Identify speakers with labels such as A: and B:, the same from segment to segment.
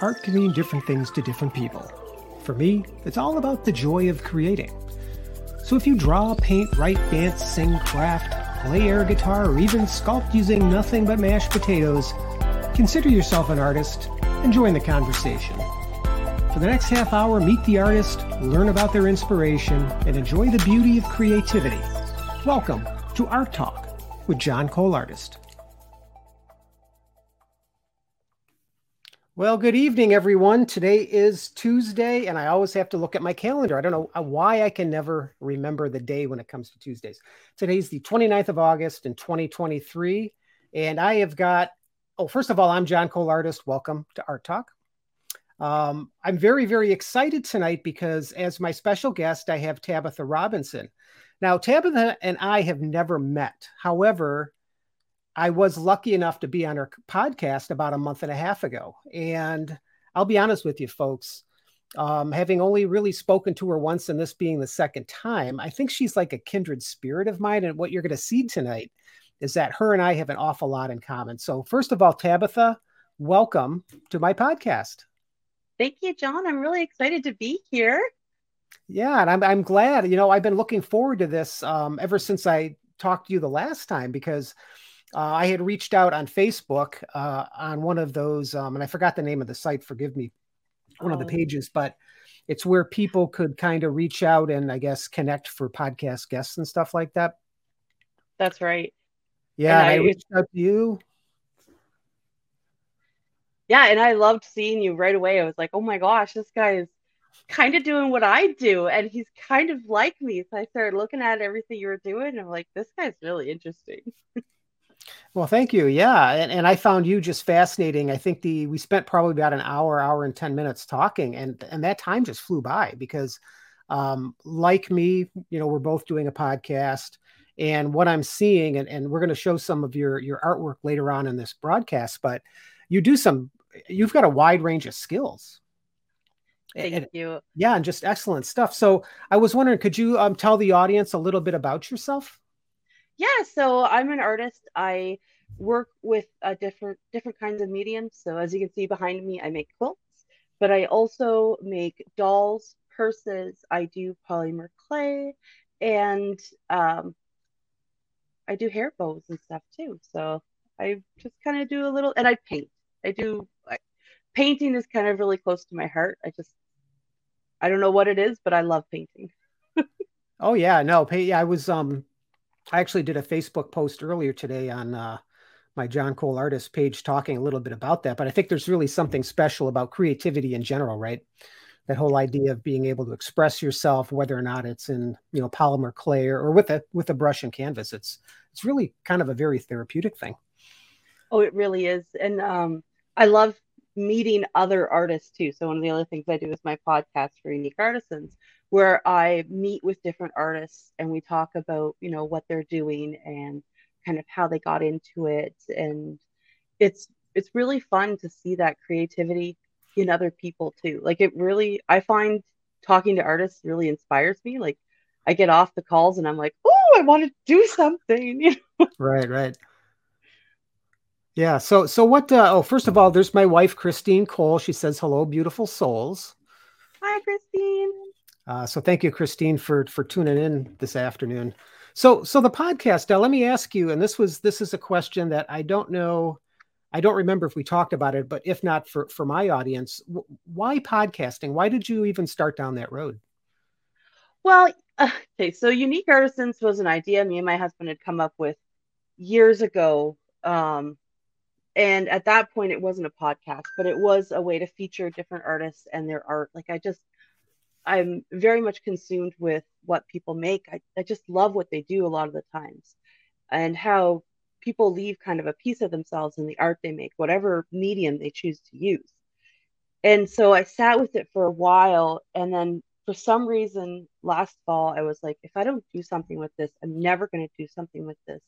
A: art can mean different things to different people. For me, it's all about the joy of creating. So if you draw, paint, write, dance, sing, craft, play air guitar, or even sculpt using nothing but mashed potatoes, consider yourself an artist and join the conversation. For the next half hour, meet the artist, learn about their inspiration, and enjoy the beauty of creativity. Welcome to Art Talk with John Cole Artist. Well, good evening, everyone. Today is Tuesday, and I always have to look at my calendar. I don't know uh, why I can never remember the day when it comes to Tuesdays. Today's the 29th of August in 2023, and I have got, oh, first of all, I'm John Cole Artist. Welcome to Art Talk. Um, I'm very, very excited tonight because as my special guest, I have Tabitha Robinson. Now, Tabitha and I have never met. However, I was lucky enough to be on her podcast about a month and a half ago. And I'll be honest with you, folks, um, having only really spoken to her once and this being the second time, I think she's like a kindred spirit of mine. And what you're going to see tonight is that her and I have an awful lot in common. So, first of all, Tabitha, welcome to my podcast.
B: Thank you, John. I'm really excited to be here.
A: Yeah, and I'm, I'm glad. You know, I've been looking forward to this um, ever since I talked to you the last time because uh, I had reached out on Facebook uh, on one of those, um, and I forgot the name of the site. Forgive me, one oh. of the oh. pages, but it's where people could kind of reach out and I guess connect for podcast guests and stuff like that.
B: That's right.
A: Yeah, I, I reached out to you.
B: Yeah, and I loved seeing you right away. I was like, oh my gosh, this guy is kind of doing what I do, and he's kind of like me. So I started looking at everything you were doing, and I'm like, this guy's really interesting.
A: Well, thank you. Yeah, and, and I found you just fascinating. I think the we spent probably about an hour, hour and ten minutes talking, and and that time just flew by because, um, like me, you know, we're both doing a podcast, and what I'm seeing, and, and we're going to show some of your your artwork later on in this broadcast, but you do some, you've got a wide range of skills.
B: Thank
A: and,
B: you.
A: Yeah, and just excellent stuff. So I was wondering, could you um, tell the audience a little bit about yourself?
B: Yeah so i'm an artist. I work with uh, different different kinds of mediums. So as you can see behind me i make quilts but i also make dolls purses. I do polymer clay and um, i do hair bows and stuff too. So i just kind of do a little and i paint. I do like, painting is kind of really close to my heart. I just i don't know what it is but i love painting.
A: Oh yeah no yeah i was um I actually did a Facebook post earlier today on uh, my John Cole artist page talking a little bit about that. But I think there's really something special about creativity in general, right? That whole idea of being able to express yourself, whether or not it's in you know polymer clay or, or with a with a brush and canvas, it's it's really kind of a very therapeutic thing.
B: Oh, it really is, and um, I love meeting other artists too. So one of the other things I do is my podcast for unique artisans, where I meet with different artists and we talk about, you know, what they're doing and kind of how they got into it. And it's it's really fun to see that creativity in other people too. Like it really I find talking to artists really inspires me. Like I get off the calls and I'm like, oh, I want to do something. You know?
A: right, right. Yeah. So, so what? Uh, oh, first of all, there's my wife, Christine Cole. She says, "Hello, beautiful souls."
B: Hi, Christine.
A: Uh, so thank you, Christine, for for tuning in this afternoon. So so the podcast. Now let me ask you, and this was this is a question that I don't know, I don't remember if we talked about it, but if not for for my audience, why podcasting? Why did you even start down that road?
B: Well, okay, so Unique Artisans was an idea me and my husband had come up with years ago. Um, and at that point, it wasn't a podcast, but it was a way to feature different artists and their art. Like I just I'm very much consumed with what people make. I, I just love what they do a lot of the times and how people leave kind of a piece of themselves in the art they make, whatever medium they choose to use. And so I sat with it for a while. And then for some reason, last fall, I was like, if I don't do something with this, I'm never going to do something with this.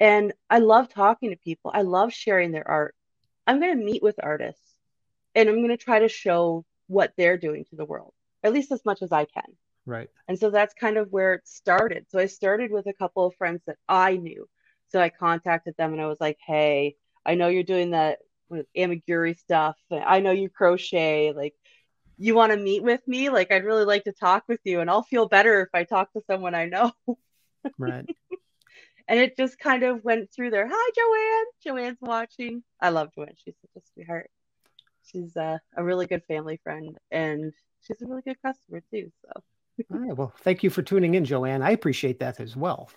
B: And I love talking to people, I love sharing their art. I'm going to meet with artists and I'm going to try to show what they're doing to the world at least as much as I can.
A: Right.
B: And so that's kind of where it started. So I started with a couple of friends that I knew. So I contacted them and I was like, hey, I know you're doing that with amigurumi stuff. I know you crochet. Like, you want to meet with me? Like, I'd really like to talk with you, and I'll feel better if I talk to someone I know.
A: Right.
B: and it just kind of went through there. Hi, Joanne. Joanne's watching. I love Joanne. She's such a sweetheart. She's uh, a really good family friend, and she's a really good customer too. So.
A: All right. Well, thank you for tuning in, Joanne. I appreciate that as well.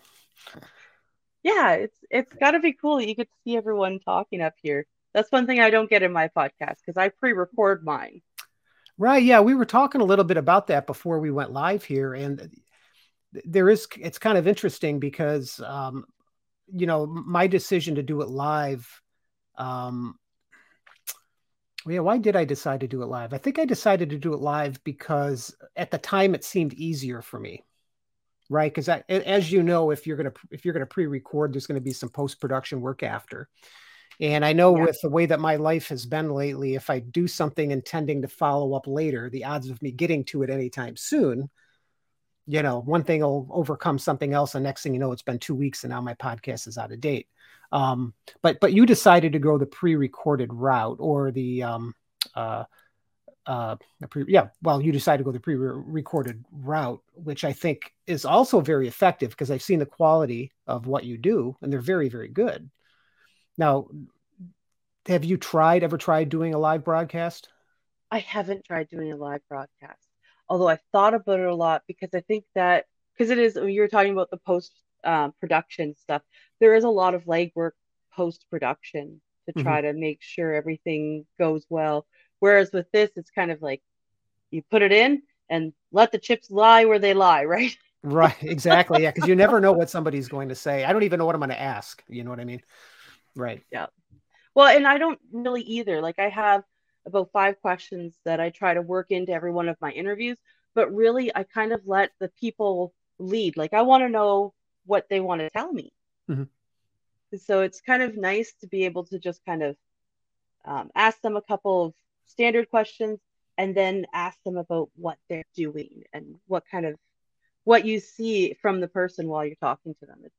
B: Yeah, it's it's got to be cool that you get to see everyone talking up here. That's one thing I don't get in my podcast because I pre-record mine.
A: Right. Yeah, we were talking a little bit about that before we went live here, and there is. It's kind of interesting because, um, you know, my decision to do it live. Um, yeah, why did I decide to do it live? I think I decided to do it live because uh, at the time it seemed easier for me, right? Because as you know, if you're gonna if you're gonna pre-record, there's gonna be some post-production work after. And I know yeah. with the way that my life has been lately, if I do something intending to follow up later, the odds of me getting to it anytime soon, you know, one thing will overcome something else. And next thing you know, it's been two weeks and now my podcast is out of date. Um, but but you decided to go the pre-recorded route or the um, uh, uh, pre, yeah, well, you decided to go the pre-recorded route, which I think is also very effective because I've seen the quality of what you do, and they're very very good. Now, have you tried ever tried doing a live broadcast?
B: I haven't tried doing a live broadcast, although I've thought about it a lot because I think that because it is you were talking about the post um, production stuff. There is a lot of legwork post production to try mm-hmm. to make sure everything goes well. Whereas with this, it's kind of like you put it in and let the chips lie where they lie, right?
A: right, exactly. Yeah, because you never know what somebody's going to say. I don't even know what I'm going to ask. You know what I mean? Right.
B: Yeah. Well, and I don't really either. Like I have about five questions that I try to work into every one of my interviews, but really I kind of let the people lead. Like I want to know what they want to tell me. Mm-hmm. So it's kind of nice to be able to just kind of um, ask them a couple of standard questions and then ask them about what they're doing and what kind of what you see from the person while you're talking to them. It's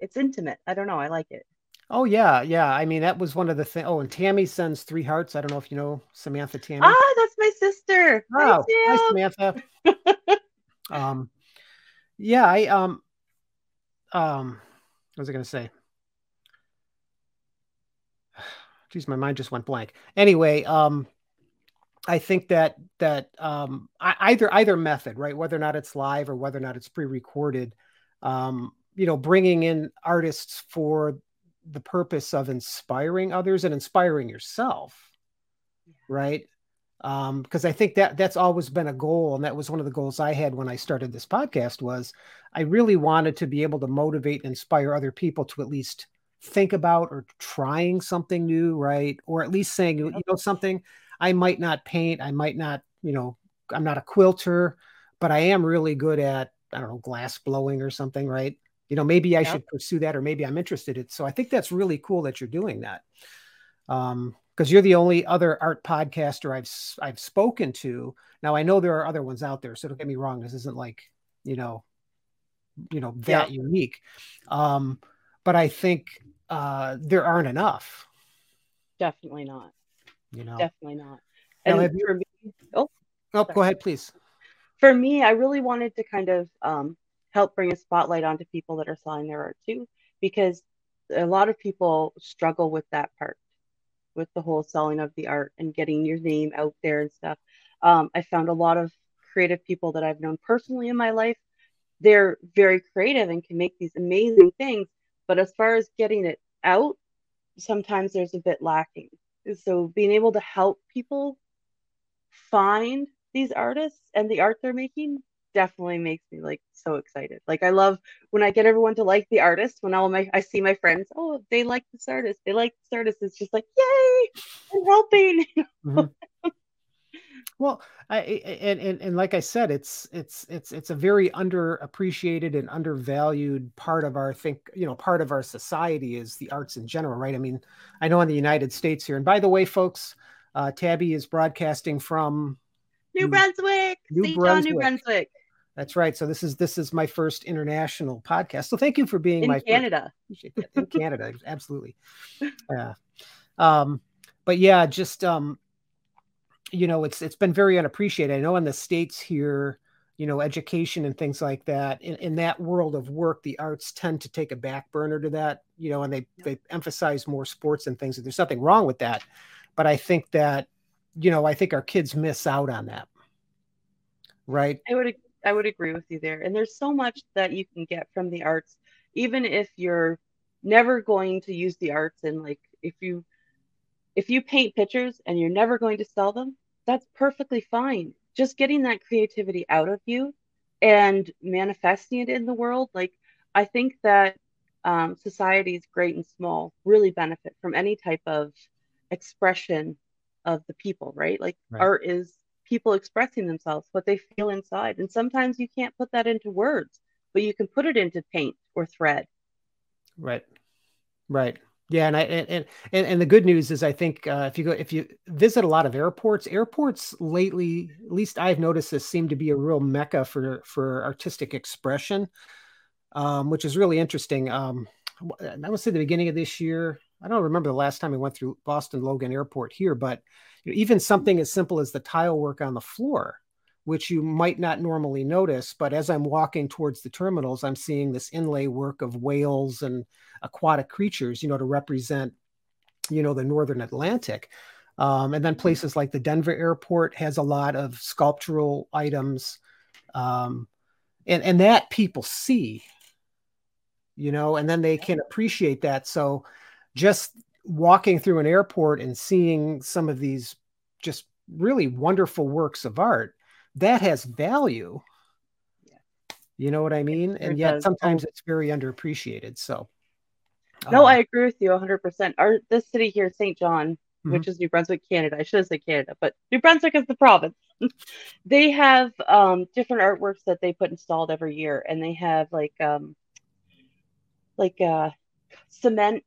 B: it's intimate. I don't know. I like it.
A: Oh yeah, yeah. I mean, that was one of the things. Oh, and Tammy sends three hearts. I don't know if you know Samantha Tammy.
B: Ah, that's my sister.
A: Oh, hi, hi Samantha. um, yeah, I um, um, what was I going to say? Geez, my mind just went blank. Anyway, um, I think that that um, either either method, right, whether or not it's live or whether or not it's pre-recorded, um, you know, bringing in artists for the purpose of inspiring others and inspiring yourself, right? Because um, I think that that's always been a goal, and that was one of the goals I had when I started this podcast. Was I really wanted to be able to motivate and inspire other people to at least think about or trying something new, right? Or at least saying, you know, something. I might not paint, I might not, you know, I'm not a quilter, but I am really good at I don't know glass blowing or something, right? You know, maybe I should pursue that, or maybe I'm interested in. So I think that's really cool that you're doing that. Um, because you're the only other art podcaster I've I've spoken to. Now I know there are other ones out there, so don't get me wrong. This isn't like you know, you know that yeah. unique. Um, but I think uh, there aren't enough.
B: Definitely not.
A: You know,
B: definitely not. And now, you, for me,
A: oh, oh, go ahead, please.
B: For me, I really wanted to kind of um, help bring a spotlight onto people that are selling their art too, because a lot of people struggle with that part with the whole selling of the art and getting your name out there and stuff. Um, I found a lot of creative people that I've known personally in my life. They're very creative and can make these amazing things, but as far as getting it out, sometimes there's a bit lacking. So being able to help people find these artists and the art they're making definitely makes me like so excited. Like I love when I get everyone to like the artist. When all my I see my friends, oh, they like this artist. They like this artist. It's just like, yay, I'm helping.
A: mm-hmm. Well, I and, and and like I said, it's it's it's it's a very underappreciated and undervalued part of our think you know part of our society is the arts in general, right? I mean, I know in the United States here, and by the way, folks, uh, Tabby is broadcasting from
B: New Brunswick, New St. Brunswick. John, New Brunswick.
A: That's right. So this is this is my first international podcast. So thank you for being
B: in
A: my
B: Canada.
A: in Canada, absolutely. Yeah. Um, but yeah, just um, you know, it's it's been very unappreciated. I know in the states here, you know, education and things like that. In, in that world of work, the arts tend to take a back burner to that, you know, and they they emphasize more sports and things. There's nothing wrong with that, but I think that, you know, I think our kids miss out on that. Right.
B: I would I would agree with you there. And there's so much that you can get from the arts, even if you're never going to use the arts and like if you if you paint pictures and you're never going to sell them, that's perfectly fine. Just getting that creativity out of you and manifesting it in the world. Like, I think that um, societies, great and small, really benefit from any type of expression of the people, right? Like, right. art is people expressing themselves, what they feel inside. And sometimes you can't put that into words, but you can put it into paint or thread.
A: Right. Right. Yeah, and I and and, and the good news is I think uh, if you go if you visit a lot of airports, airports lately, at least I've noticed this seem to be a real mecca for for artistic expression, um, which is really interesting. Um, I would say the beginning of this year. I don't remember the last time we went through Boston Logan Airport here, but you know, even something as simple as the tile work on the floor which you might not normally notice. But as I'm walking towards the terminals, I'm seeing this inlay work of whales and aquatic creatures, you know, to represent, you know, the northern Atlantic. Um, and then places like the Denver airport has a lot of sculptural items. Um, and, and that people see, you know, and then they can appreciate that. So just walking through an airport and seeing some of these just really wonderful works of art that has value. You know what I mean? and yet sometimes it's very underappreciated. So
B: no, um, I agree with you 100%. Our this city here, St. John, mm-hmm. which is New Brunswick, Canada. I should have said Canada, but New Brunswick is the province. they have um, different artworks that they put installed every year, and they have like um, like uh, cement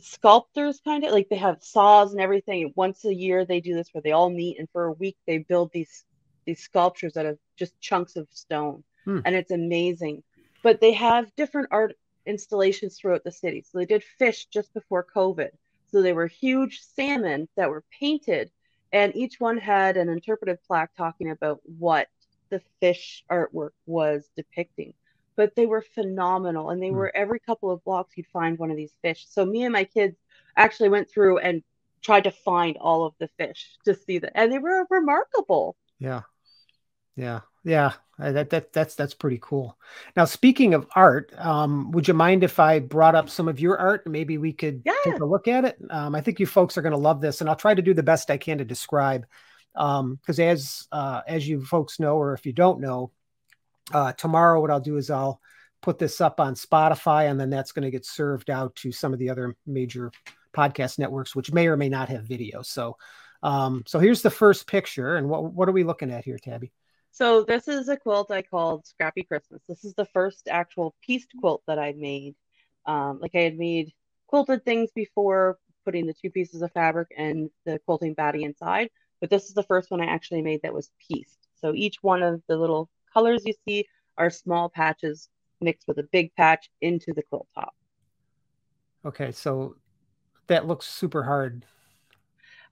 B: sculptors kind of like they have saws and everything once a year they do this where they all meet and for a week they build these these sculptures out of just chunks of stone, hmm. and it's amazing. But they have different art installations throughout the city. So they did fish just before COVID. So they were huge salmon that were painted, and each one had an interpretive plaque talking about what the fish artwork was depicting. But they were phenomenal, and they hmm. were every couple of blocks you'd find one of these fish. So me and my kids actually went through and tried to find all of the fish to see that, and they were remarkable.
A: Yeah. Yeah, yeah, that that that's that's pretty cool. Now, speaking of art, um, would you mind if I brought up some of your art? Maybe we could yeah. take a look at it. Um, I think you folks are going to love this, and I'll try to do the best I can to describe. Because um, as uh, as you folks know, or if you don't know, uh, tomorrow what I'll do is I'll put this up on Spotify, and then that's going to get served out to some of the other major podcast networks, which may or may not have video. So, um, so here's the first picture, and what what are we looking at here, Tabby?
B: So this is a quilt I called Scrappy Christmas. This is the first actual pieced quilt that I made. Um, like I had made quilted things before, putting the two pieces of fabric and the quilting batty inside, but this is the first one I actually made that was pieced. So each one of the little colors you see are small patches mixed with a big patch into the quilt top.
A: Okay, so that looks super hard.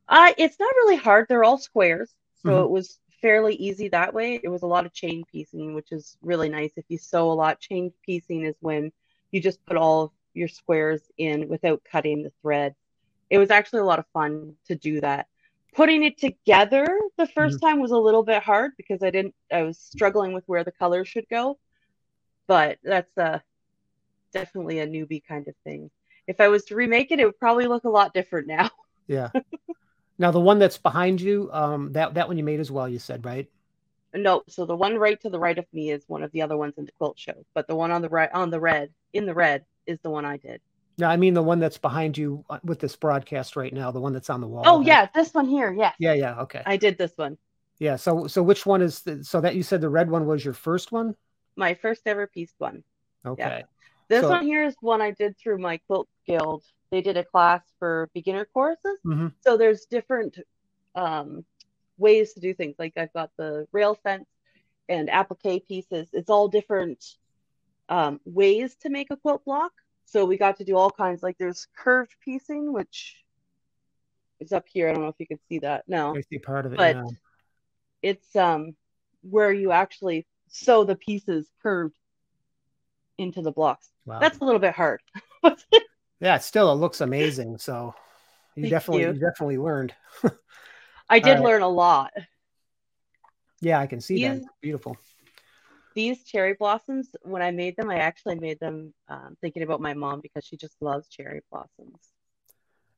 B: Uh, it's not really hard. They're all squares. So mm-hmm. it was fairly easy that way. It was a lot of chain piecing, which is really nice. If you sew a lot, chain piecing is when you just put all your squares in without cutting the thread. It was actually a lot of fun to do that. Putting it together the 1st mm-hmm. time was a little bit hard because I didn't I was struggling with where the colors should go. But that's a definitely a newbie kind of thing. If I was to remake it, it would probably look a lot different now.
A: Yeah. Now the one that's behind you, um, that that one you made as well. You said right?
B: No, so the one right to the right of me is one of the other ones in the quilt show, but the one on the right on the red in the red is the one I did.
A: No, I mean the one that's behind you uh, with this broadcast right now, the one that's on the wall.
B: Oh right? yeah, this one here. Yeah.
A: Yeah, yeah. Okay.
B: I did this one.
A: Yeah. So so which one is the, so that you said the red one was your first one?
B: My first ever pieced one.
A: Okay. Yeah.
B: This so, one here is one I did through my quilt guild they did a class for beginner courses. Mm-hmm. So there's different um, ways to do things. Like I've got the rail fence and applique pieces. It's all different um, ways to make a quilt block. So we got to do all kinds. Like there's curved piecing, which is up here. I don't know if you can see that. No,
A: I see part of it.
B: but
A: yeah.
B: it's um where you actually sew the pieces curved into the blocks.
A: Wow.
B: That's a little bit hard.
A: yeah, it still it looks amazing. So you
B: Thank
A: definitely
B: you.
A: you definitely learned.
B: I did
A: right.
B: learn a lot.
A: Yeah, I can see that. Beautiful.
B: These cherry blossoms, when I made them, I actually made them um, thinking about my mom because she just loves cherry blossoms.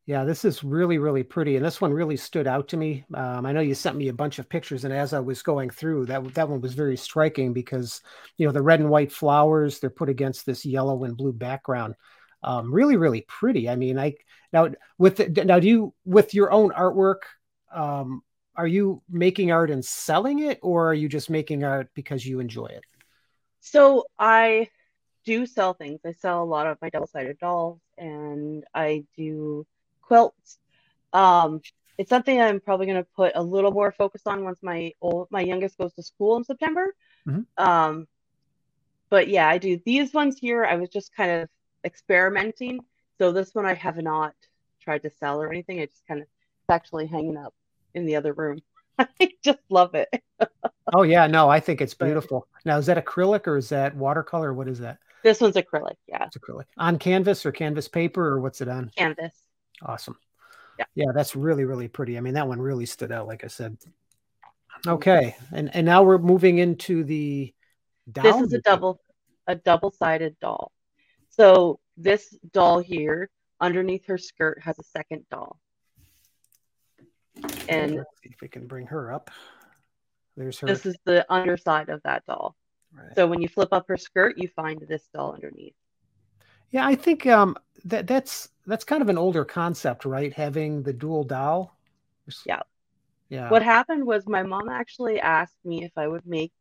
A: Yeah, this is really, really pretty, and this one really stood out to me. Um, I know you sent me a bunch of pictures, and as I was going through, that that one was very striking because you know the red and white flowers they're put against this yellow and blue background. Um, really, really pretty. I mean, I now with now do you with your own artwork? Um, are you making art and selling it, or are you just making art because you enjoy it?
B: So I do sell things. I sell a lot of my double-sided dolls, and I do quilts. Um, it's something I'm probably going to put a little more focus on once my old my youngest goes to school in September.
A: Mhm.
B: Um, but yeah, I do these ones here. I was just kind of experimenting. So this one I have not tried to sell or anything. I just kind of it's actually hanging up in the other room. I just love it.
A: Oh yeah, no, I think it's beautiful. Now, is that acrylic or is that watercolor? What is that?
B: This one's acrylic, yeah,
A: It's acrylic on canvas or canvas paper or what's it on?
B: canvas.
A: Awesome.
B: Yeah.
A: Yeah, that's really, really pretty. I mean, that one really stood out, like I said. Okay. And and now we're moving into the
B: This is a double a double-sided doll. So this doll here, underneath her skirt, has a second doll. And
A: Let's see if we can bring her up. There's her.
B: this is the underside of that doll.
A: right.
B: So when you flip up her skirt, you find this doll underneath.
A: Yeah, I think um that that's that's kind of an older concept, right? Having the dual doll.
B: Yeah.
A: Yeah.
B: What happened was my mom actually asked me if I would make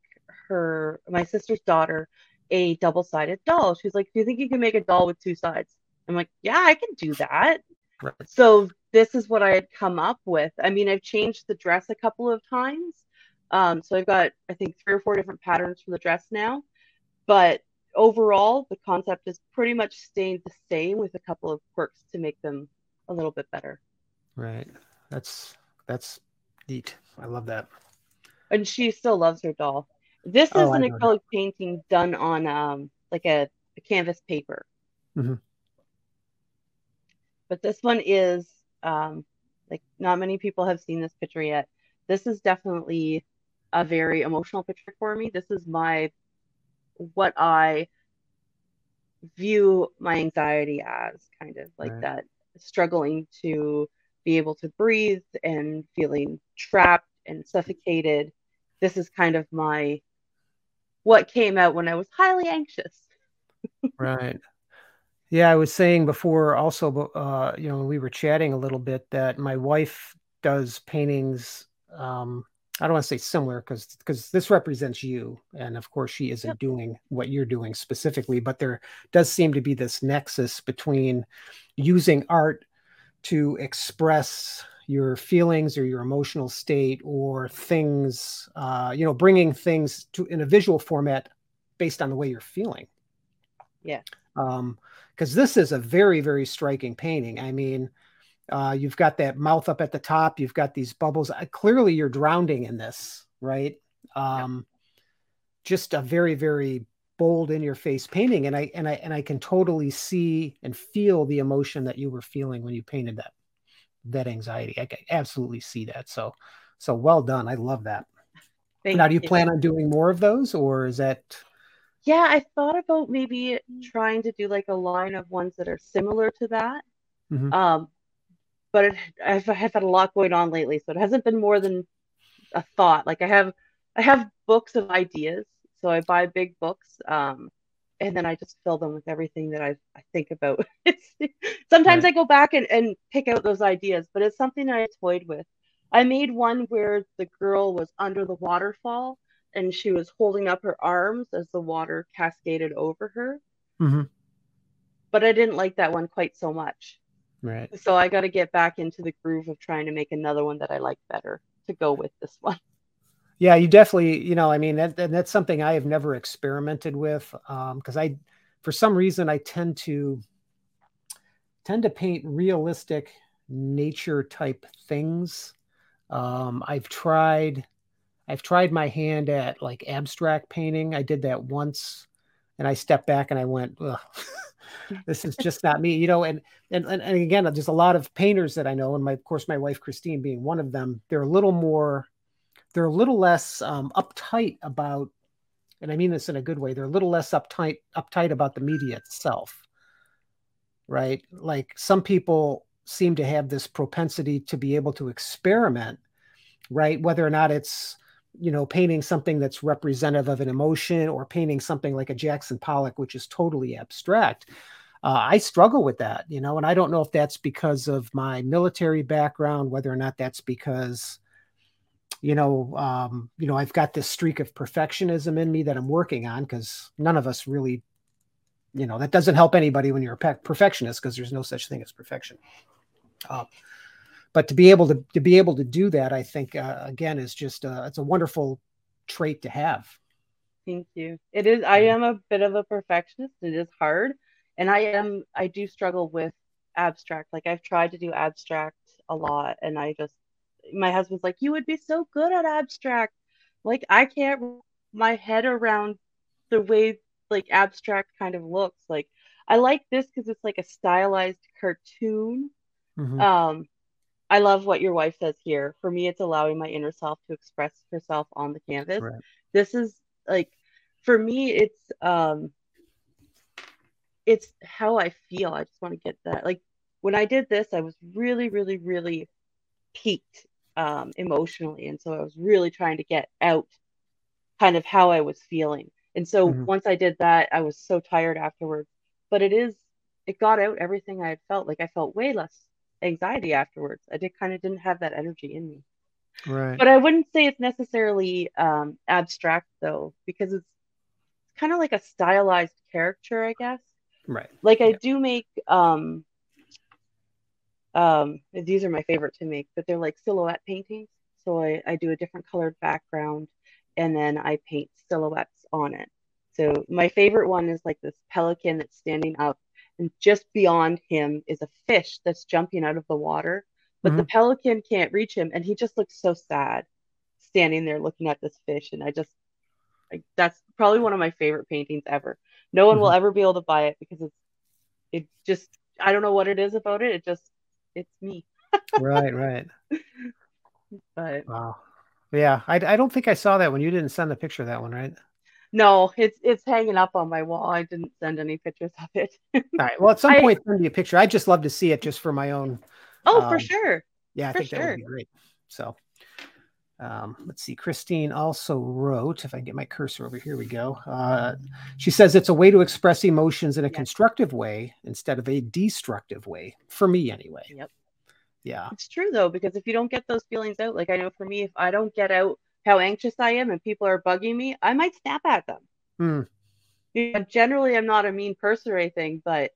B: her, my sister's daughter, a double-sided doll. She's like, "Do you think you can make a doll with two sides?" I'm like, "Yeah, I can do that."
A: Right.
B: So this is what I had come up with. I mean, I've changed the dress a couple of times. Um, so I've got, I think, three or four different patterns for the dress now. But overall, the concept is pretty much staying the same with a couple of quirks to make them a little bit better.
A: Right. That's that's neat. I love that.
B: and she still loves her doll. This is
A: Oh, I
B: an
A: know that.
B: acrylic painting done on um like a, a canvas paper.
A: Mhm.
B: But this one is um like not many people have seen this picture yet. This is definitely a very emotional picture for me. This is my what I view my anxiety as kind of like
A: Right.
B: that struggling to be able to breathe and feeling trapped and suffocated. This is kind of my what came out when I was highly anxious.
A: Right. Yeah, I was saying before also, uh, you know, we were chatting a little bit that my wife does paintings. Um, I don't want to say similar because because this represents you, and of course she isn't
B: Yep.
A: doing what you're doing specifically, but there does seem to be this nexus between using art to express your feelings or your emotional state or things, uh, you know, bringing things to in a visual format based on the way you're feeling
B: Yeah.
A: um because this is a very very striking painting. I mean uh you've got that mouth up at the top you've got these bubbles. Uh, clearly you're drowning in this right? Um just a very very bold in your face painting and i and i and i can totally see and feel the emotion that you were feeling when you painted that that anxiety. I can absolutely see that. So so well done. I love that.
B: Thank
A: now do you. plan on doing more of those or is that
B: Yeah, I thought about maybe trying to do like a line of ones that are similar to that.
A: Mhm.
B: Um, but it, I've, I've had a lot going on lately, so it hasn't been more than a thought. Like I have, I have books of ideas, so I buy big books, um, and then I just fill them with everything that I I think about. Sometimes I go back and, and pick out those ideas, but it's something I toyed with. I made one where the girl was under the waterfall and she was holding up her arms as the water cascaded over her.
A: Mhm.
B: But I didn't like that one quite so much.
A: right
B: So I got to get back into the groove of trying to make another one that I like better to go with this one.
A: Yeah, you definitely, you know, I mean, that, and that's something I have never experimented with because I, for some reason, I tend to tend to paint realistic nature type things. Um, I've tried I've tried my hand at like abstract painting. I did that once and I stepped back and I went, this is just not me, you know. And, and and again, there's a lot of painters that I know, and my of course my wife Christine being one of them. They're a little more, they're a little less um, uptight about, and I mean this in a good way. They're a little less uptight uptight about the media itself, right? Like some people seem to have this propensity to be able to experiment, right? Whether or not it's you know, painting something that's representative of an emotion or painting something like a Jackson Pollock, which is totally abstract. Uh, I struggle with that, you know, and I don't know if that's because of my military background, whether or not that's because, you know, um, you know, I've got this streak of perfectionism in me that I'm working on because none of us really, you know, that doesn't help anybody when you're a perfectionist because there's no such thing as perfection. Uh, but to be able to to be able to do that, I think uh, again is just uh, it's a wonderful trait to have.
B: Thank you. It is. I am a bit of a perfectionist. It is hard, and I am. I do struggle with abstract. Like I've tried to do abstract a lot, and I just my husband's like, "You would be so good at abstract." Like I can't my head around the way like abstract kind of looks. Like I like this because it's like a stylized cartoon. Mm-hmm. Um, I love what your wife says here. For me, it's allowing my inner self to express herself on the canvas. Right. This is like for me, it's um it's how I feel. I just want to get that. Like when I did this, I was really, really, really peaked um emotionally. And so I was really trying to get out kind of how I was feeling. And so mm-hmm. once I did that, I was so tired afterwards. But it is it got out everything I had felt. Like I felt way less anxiety afterwards. I did kind of didn't have that energy in me.
A: Right.
B: But I wouldn't say it's necessarily um, abstract though, because it's kind of like a stylized character, I guess.
A: Right.
B: Like yeah. I do make um um these are my favorite to make, but they're like silhouette paintings. So I, I do a different colored background and then I paint silhouettes on it. So my favorite one is like this pelican that's standing up and just beyond him is a fish that's jumping out of the water but mm-hmm. the pelican can't reach him and he just looks so sad standing there looking at this fish and i just like that's probably one of my favorite paintings ever. No one mm-hmm. will ever be able to buy it because it's it just i don't know what it is about it it just it's me.
A: Right right.
B: But
A: wow. Yeah I, I don't think i saw that when you didn't send a picture of that one right
B: no, it's it's hanging up on my wall. I didn't send any pictures of it.
A: All right. Well, at some point, I, send me a picture. I'd just love to see it just for my own.
B: Oh, um, for sure.
A: Yeah, I
B: for
A: think sure. that would be great. So, um, let's see. Christine also wrote, if I get my cursor over here, we go. Uh, she says it's a way to express emotions in a constructive way instead of a destructive way, for me anyway.
B: Yep.
A: Yeah.
B: It's true though, because if you don't get those feelings out, like I know for me, if I don't get out how anxious I am and people are bugging me, I might snap at them.
A: Hmm.
B: You know, generally, I'm not a mean person or anything, but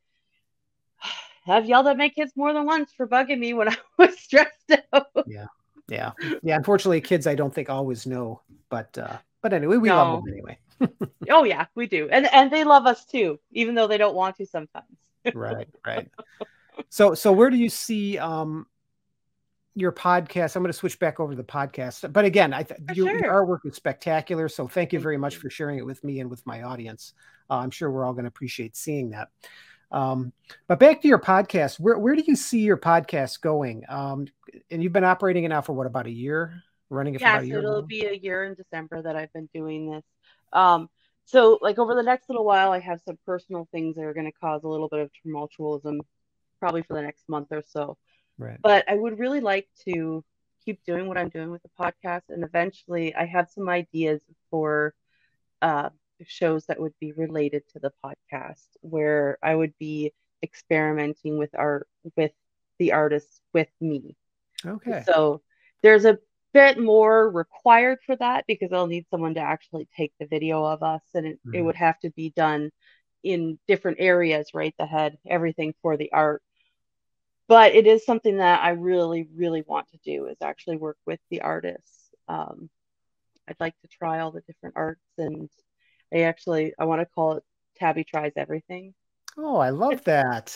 B: I've yelled at my kids more than once for bugging me when I was stressed out.
A: Yeah, yeah, yeah. Unfortunately, kids, I don't think always know, but uh, but anyway, we no. love them anyway.
B: oh yeah, we do, and and they love us too, even though they don't want to sometimes.
A: right, right. So so where do you see um your podcast. I'm going to switch back over to the podcast. But again, I th- your, sure. your, artwork is spectacular. So thank you very much for sharing it with me and with my audience. Uh, I'm sure we're all going to appreciate seeing that. Um, but back to your podcast, where, where do you see your podcast going? Um, and you've been operating it now for what, about a year? Running it
B: yeah,
A: for about a year?
B: it'll now? be a year in December that I've been doing this. Um, so like over the next little while, I have some personal things that are going to cause a little bit of tumultualism probably for the next month or so.
A: Right.
B: But I would really like to keep doing what I'm doing with the podcast. And eventually, I have some ideas for uh, shows that would be related to the podcast, where I would be experimenting with art with the artists with me.
A: Okay.
B: So there's a bit more required for that because I'll need someone to actually take the video of us, and it, mm-hmm. it would have to be done in different areas, right? The head, everything for the art but it is something that I really, really want to do is actually work with the artists. Um, I'd like to try all the different arts, and I actually I want to call it Tabby tries everything.
A: Oh, I love that.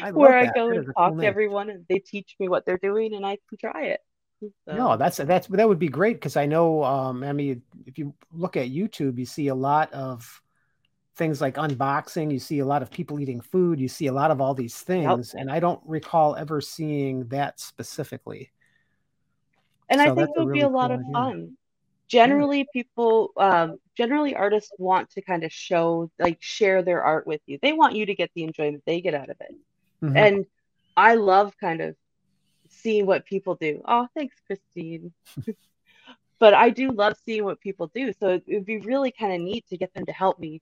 B: I love where that. I go that and talk cool to everyone and they teach me what they're doing and I can try it.
A: So. No, that's that's that would be great because I know um I mean if you look at YouTube, you see a lot of things like unboxing, you see a lot of people eating food, you see a lot of all these things, yep. and I don't recall ever seeing that specifically.
B: And so I think it would really be a lot cool of idea. fun generally yeah. people um, generally artists want to kind of show like share their art with you they want you to get the enjoyment they get out of it mm-hmm. and i love kind of seeing what people do oh thanks christine but i do love seeing what people do so it would be really kind of neat to get them to help me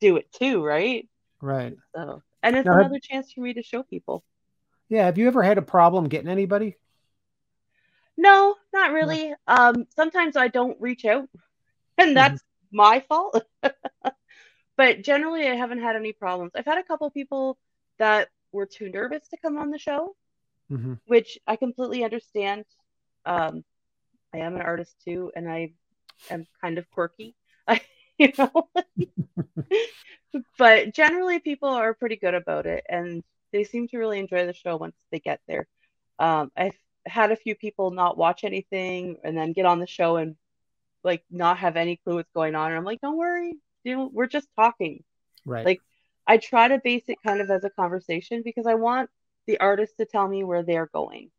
B: do it too right
A: right
B: so and it's now, another have, chance for me to show people
A: yeah have you ever had a problem getting anybody
B: no, not really. Um, sometimes I don't reach out, and that's mm-hmm. my fault. but generally, I haven't had any problems. I've had a couple people that were too nervous to come on the show, mm-hmm. which I completely understand. Um, I am an artist too, and I am kind of quirky, you know. but generally, people are pretty good about it, and they seem to really enjoy the show once they get there. Um, I've had a few people not watch anything and then get on the show and like not have any clue what's going on. And I'm like, don't worry, you know, we're just talking.
A: Right.
B: Like I try to base it kind of as a conversation because I want the artist to tell me where they're going.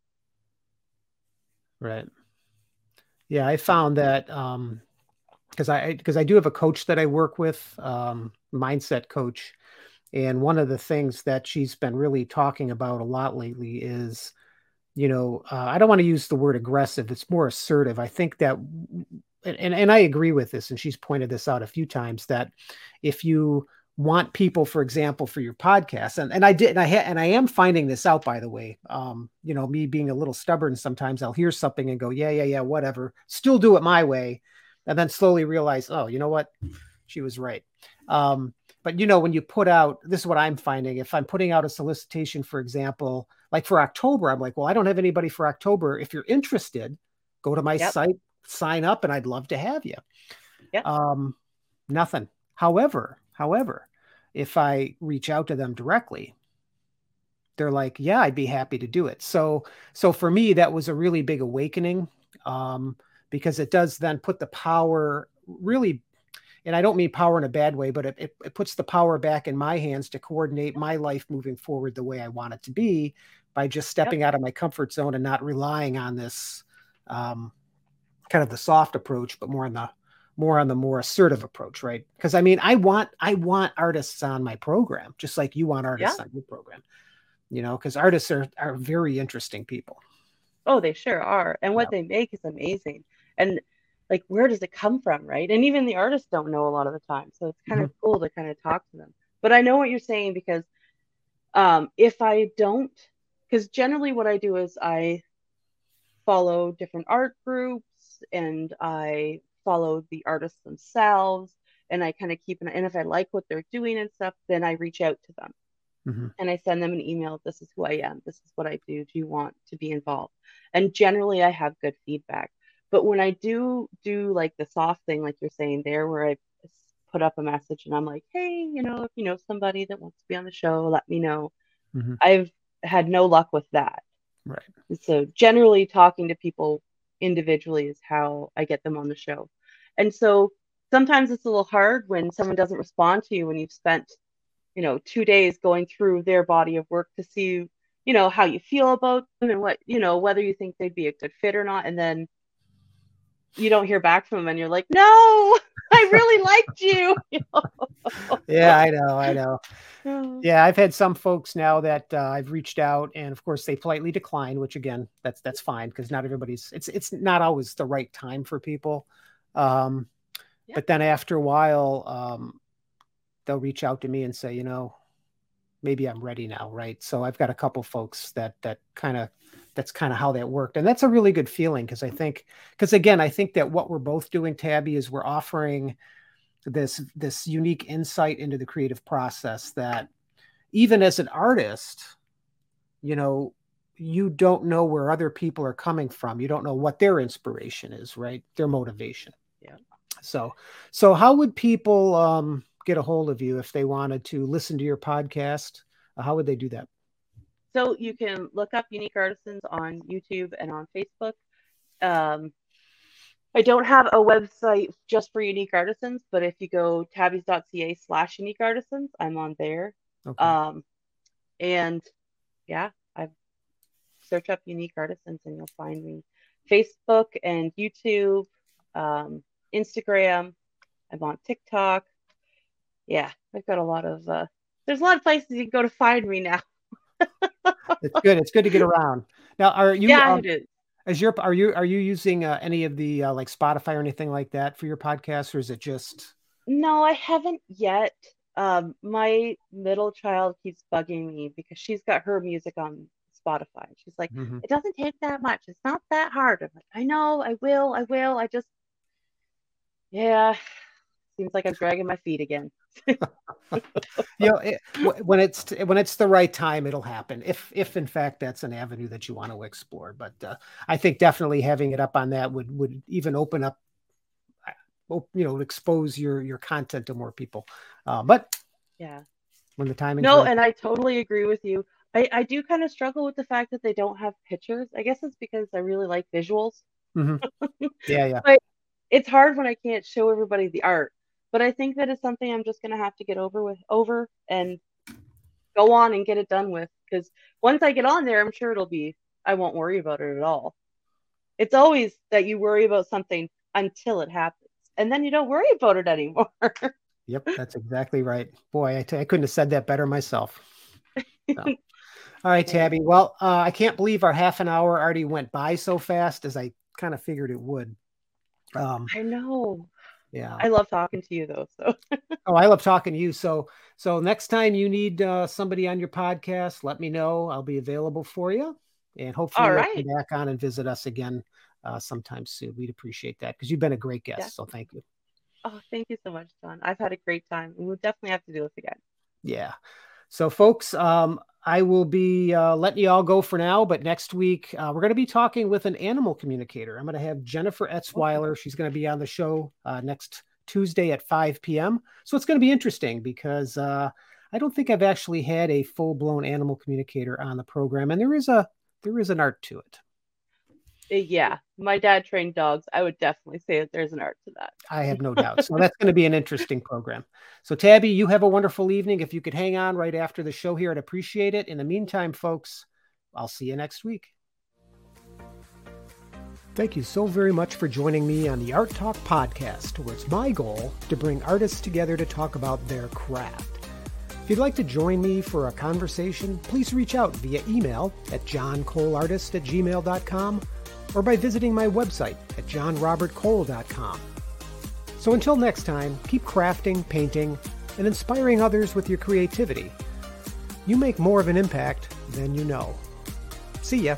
A: Right. Yeah, I found that um because I because I do have a coach that I work with, um, mindset coach, and one of the things that she's been really talking about a lot lately is you know, uh, I don't want to use the word aggressive. It's more assertive. I think that, and, and I agree with this, and she's pointed this out a few times that if you want people, for example, for your podcast, and, and I did, and I ha- and I am finding this out, by the way. Um, you know, me being a little stubborn, sometimes I'll hear something and go, yeah, yeah, yeah, whatever. Still do it my way, and then slowly realize, oh, you know what, she was right. Um, but you know, when you put out, this is what I'm finding. If I'm putting out a solicitation, for example like for October, I'm like, well, I don't have anybody for October. If you're interested, go to my yep. site, sign up, and I'd love to have you.
B: Yep.
A: Um, nothing. However, however, if I reach out to them directly, they're like, yeah, I'd be happy to do it. So, so for me, that was a really big awakening um, because it does then put the power really and I don't mean power in a bad way, but it, it, it, puts the power back in my hands to coordinate my life moving forward the way I want it to be by just stepping yep. out of my comfort zone and not relying on this um, kind of the soft approach, but more on the more on the more assertive approach, right? Because I mean, I want I want artists on my program, just like you want artists yeah. on your program. You know, because artists are are very interesting people.
B: Oh, they sure are, and what they make is amazing. And like, where does it come from, right? And even the artists don't know a lot of the time, so it's kind mm-hmm. of cool to kind of talk to them. But I know what you're saying because um, if I don't because generally what I do is I follow different art groups and I follow the artists themselves and I kind of keep an and if I like what they're doing and stuff, then I reach out to them. Mm-hmm. And I send them an email. This is who I am. This is what I do. Do you want to be involved? And generally, I have good feedback. But when I do do like the soft thing, like you're saying there, where I put up a message and I'm like, hey, you know, if you know somebody that wants to be on the show, let me know. Mm-hmm. I've had no luck with that.
A: Right.
B: So generally talking to people individually is how I get them on the show. And so sometimes it's a little hard when someone doesn't respond to you when you've spent, you know, two days going through their body of work to see, you know, how you feel about them and what, you know, whether you think they'd be a good fit or not. And then you don't hear back from them and you're like, no, I really liked you.
A: yeah, I know, I know. Yeah, I've had some folks now that uh, I've reached out, and of course they politely decline, which again, that's that's fine because not everybody's. It's it's not always the right time for people. Um, yeah. But then after a while, um, they'll reach out to me and say, you know, maybe I'm ready now, right? So I've got a couple folks that that kind of that's kind of how that worked and that's a really good feeling because i think because again i think that what we're both doing tabby is we're offering this this unique insight into the creative process that even as an artist you know you don't know where other people are coming from you don't know what their inspiration is right their motivation
B: yeah
A: so so how would people um get a hold of you if they wanted to listen to your podcast? How would they do that?
B: So you can look up Unique Artisans on YouTube and on Facebook. Um, I don't have a website just for Unique Artisans, but if you go tabby's.ca slash Unique Artisans, I'm on there. Okay. Um, and yeah, I've search up Unique Artisans and you'll find me. Facebook and YouTube, um, Instagram. I'm on TikTok. Yeah, I've got a lot of. Uh, there's a lot of places you can go to find me now.
A: it's good. It's good to get around. Now, are you?
B: Yeah, um, it is.
A: As your are you are you using uh, any of the uh, like Spotify or anything like that for your podcast, or is it just?
B: No, I haven't yet. Um, my middle child keeps bugging me because she's got her music on Spotify. She's like, mm-hmm. it doesn't take that much. It's not that hard. I'm like, I know, I will, I will. I just, yeah, seems like I'm dragging my feet again.
A: you know, it, when it's when it's the right time, it'll happen. If if in fact that's an avenue that you want to explore, but uh, I think definitely having it up on that would would even open up, uh, you know, expose your your content to more people. Uh, but
B: yeah,
A: when the timing.
B: No, right. and I totally agree with you. I, I do kind of struggle with the fact that they don't have pictures. I guess it's because I really like visuals.
A: Mm-hmm. Yeah, yeah.
B: but it's hard when I can't show everybody the art. But I think that is something I'm just gonna have to get over with over and go on and get it done with. Because once I get on there, I'm sure it'll be I won't worry about it at all. It's always that you worry about something until it happens. And then you don't worry about it anymore.
A: yep, that's exactly right. Boy, I t- I couldn't have said that better myself. So. All right, Tabby. Well, uh, I can't believe our half an hour already went by so fast as I kind of figured it would.
B: Um, I know.
A: Yeah.
B: I love talking to you though. So.
A: oh, I love talking to you. So, so next time you need uh, somebody on your podcast, let me know. I'll be available for you, and hopefully All right. come back on and visit us again uh, sometime soon. We'd appreciate that because you've been a great guest. Yeah. So, thank you.
B: Oh, thank you so much, John. I've had a great time. We'll definitely have to do this again.
A: Yeah. So, folks, um, I will be uh, letting you all go for now, but next week uh, we're going to be talking with an animal communicator. I'm going to have Jennifer Etzweiler. She's going to be on the show uh, next Tuesday at 5 p.m. So it's going to be interesting because uh, I don't think I've actually had a full blown animal communicator on the program, and there is a there is an art to it.
B: Uh, yeah, my dad trained dogs. I would definitely say that there's an art to that.
A: I have no doubt. So that's going to be an interesting program. So, Tabby, you have a wonderful evening. If you could hang on right after the show here, I'd appreciate it. In the meantime, folks, I'll see you next week. Thank you so very much for joining me on the Art Talk podcast, where it's my goal to bring artists together to talk about their craft. If you'd like to join me for a conversation, please reach out via email at johncoleartist at gmail.com or by visiting my website at johnrobertcole.com. So until next time, keep crafting, painting, and inspiring others with your creativity. You make more of an impact than you know. See ya.